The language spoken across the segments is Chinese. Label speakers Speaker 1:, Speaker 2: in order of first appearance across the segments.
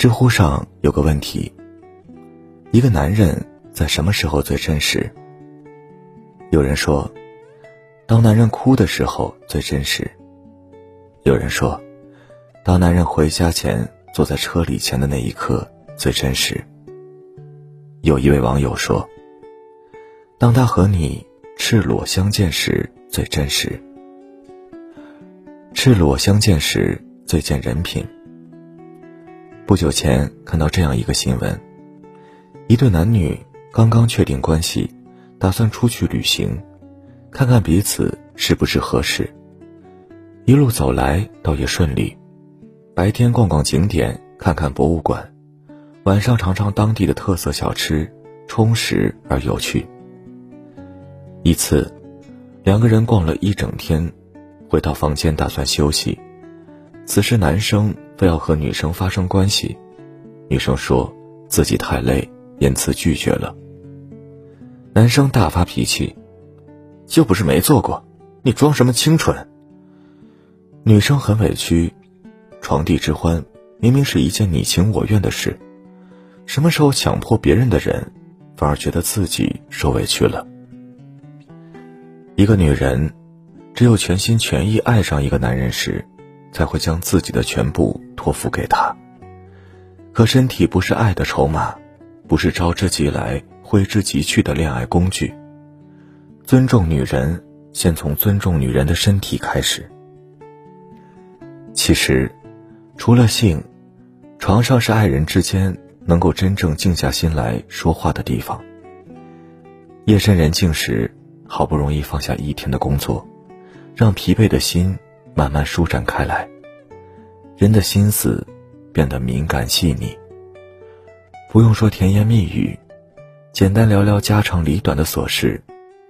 Speaker 1: 知乎上有个问题：一个男人在什么时候最真实？有人说，当男人哭的时候最真实；有人说，当男人回家前坐在车里前的那一刻最真实。有一位网友说，当他和你赤裸相见时最真实。赤裸相见时最见人品。不久前看到这样一个新闻：一对男女刚刚确定关系，打算出去旅行，看看彼此是不是合适。一路走来倒也顺利，白天逛逛景点，看看博物馆，晚上尝尝当地的特色小吃，充实而有趣。一次，两个人逛了一整天。回到房间打算休息，此时男生非要和女生发生关系，女生说自己太累，因此拒绝了。男生大发脾气，又不是没做过，你装什么清纯？女生很委屈，床笫之欢明明是一件你情我愿的事，什么时候强迫别人的人，反而觉得自己受委屈了？一个女人。只有全心全意爱上一个男人时，才会将自己的全部托付给他。可身体不是爱的筹码，不是招之即来挥之即去的恋爱工具。尊重女人，先从尊重女人的身体开始。其实，除了性，床上是爱人之间能够真正静下心来说话的地方。夜深人静时，好不容易放下一天的工作。让疲惫的心慢慢舒展开来，人的心思变得敏感细腻。不用说甜言蜜语，简单聊聊家长里短的琐事，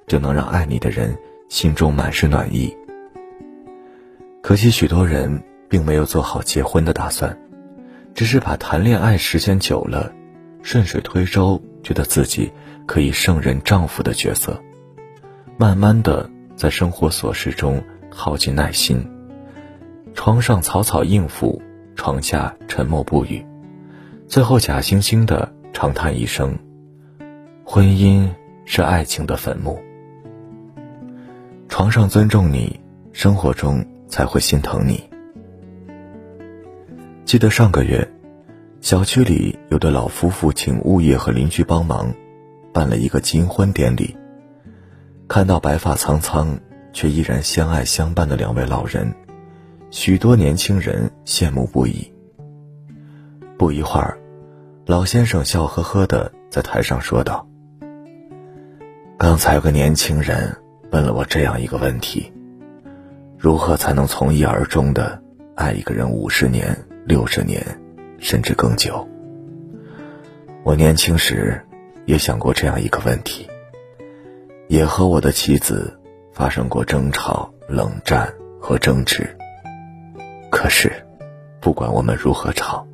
Speaker 1: 就能让爱你的人心中满是暖意。可惜许多人并没有做好结婚的打算，只是把谈恋爱时间久了，顺水推舟，觉得自己可以胜任丈夫的角色，慢慢的。在生活琐事中耗尽耐心，床上草草应付，床下沉默不语，最后假惺惺的长叹一声：“婚姻是爱情的坟墓。”床上尊重你，生活中才会心疼你。记得上个月，小区里有对老夫妇请物业和邻居帮忙，办了一个金婚典礼。看到白发苍苍却依然相爱相伴的两位老人，许多年轻人羡慕不已。不一会儿，老先生笑呵呵的在台上说道：“刚才有个年轻人问了我这样一个问题：如何才能从一而终的爱一个人五十年、六十年，甚至更久？我年轻时也想过这样一个问题。”也和我的妻子发生过争吵、冷战和争执。可是，不管我们如何吵，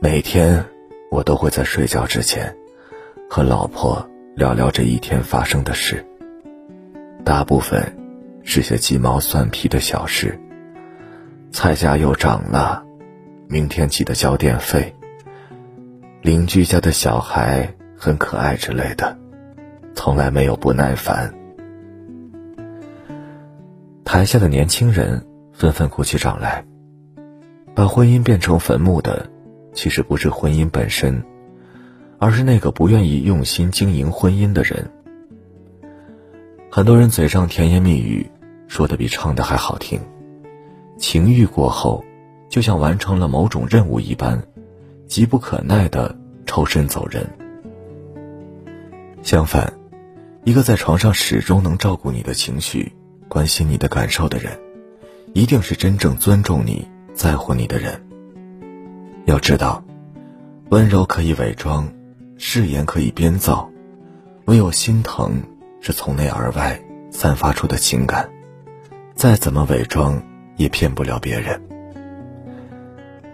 Speaker 1: 每天我都会在睡觉之前和老婆聊聊这一天发生的事。大部分是些鸡毛蒜皮的小事，菜价又涨了，明天记得交电费。邻居家的小孩很可爱之类的。从来没有不耐烦。台下的年轻人纷纷鼓起掌来。把婚姻变成坟墓的，其实不是婚姻本身，而是那个不愿意用心经营婚姻的人。很多人嘴上甜言蜜语，说的比唱的还好听，情欲过后，就像完成了某种任务一般，急不可耐的抽身走人。相反。一个在床上始终能照顾你的情绪、关心你的感受的人，一定是真正尊重你、在乎你的人。要知道，温柔可以伪装，誓言可以编造，唯有心疼是从内而外散发出的情感，再怎么伪装也骗不了别人。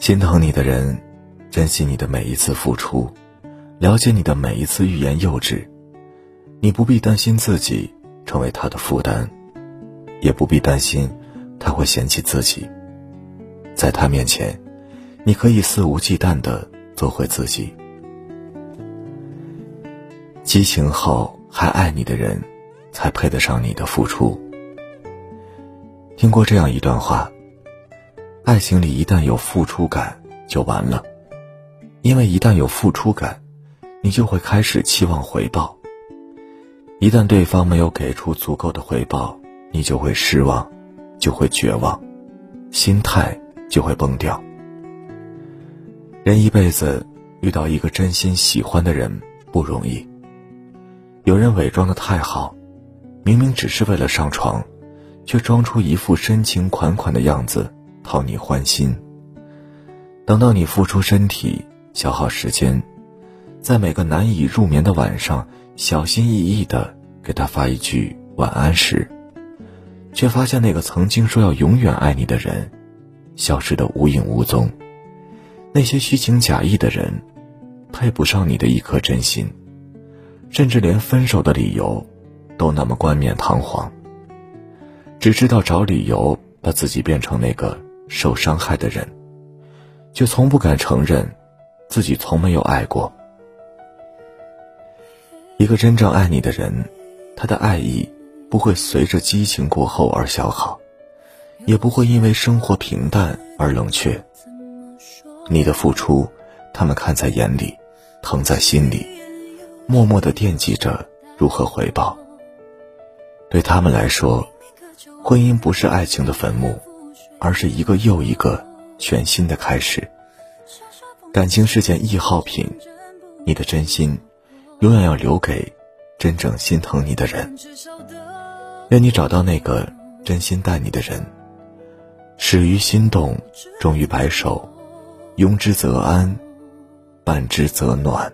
Speaker 1: 心疼你的人，珍惜你的每一次付出，了解你的每一次欲言又止。你不必担心自己成为他的负担，也不必担心他会嫌弃自己。在他面前，你可以肆无忌惮的做回自己。激情后还爱你的人，才配得上你的付出。听过这样一段话：爱情里一旦有付出感，就完了，因为一旦有付出感，你就会开始期望回报。一旦对方没有给出足够的回报，你就会失望，就会绝望，心态就会崩掉。人一辈子遇到一个真心喜欢的人不容易。有人伪装的太好，明明只是为了上床，却装出一副深情款款的样子讨你欢心。等到你付出身体、消耗时间，在每个难以入眠的晚上。小心翼翼的给他发一句晚安时，却发现那个曾经说要永远爱你的人，消失的无影无踪。那些虚情假意的人，配不上你的一颗真心，甚至连分手的理由，都那么冠冕堂皇。只知道找理由把自己变成那个受伤害的人，却从不敢承认，自己从没有爱过。一个真正爱你的人，他的爱意不会随着激情过后而消耗，也不会因为生活平淡而冷却。你的付出，他们看在眼里，疼在心里，默默的惦记着如何回报。对他们来说，婚姻不是爱情的坟墓，而是一个又一个全新的开始。感情是件易耗品，你的真心。永远要留给真正心疼你的人。愿你找到那个真心待你的人。始于心动，终于白首，拥之则安，伴之则暖。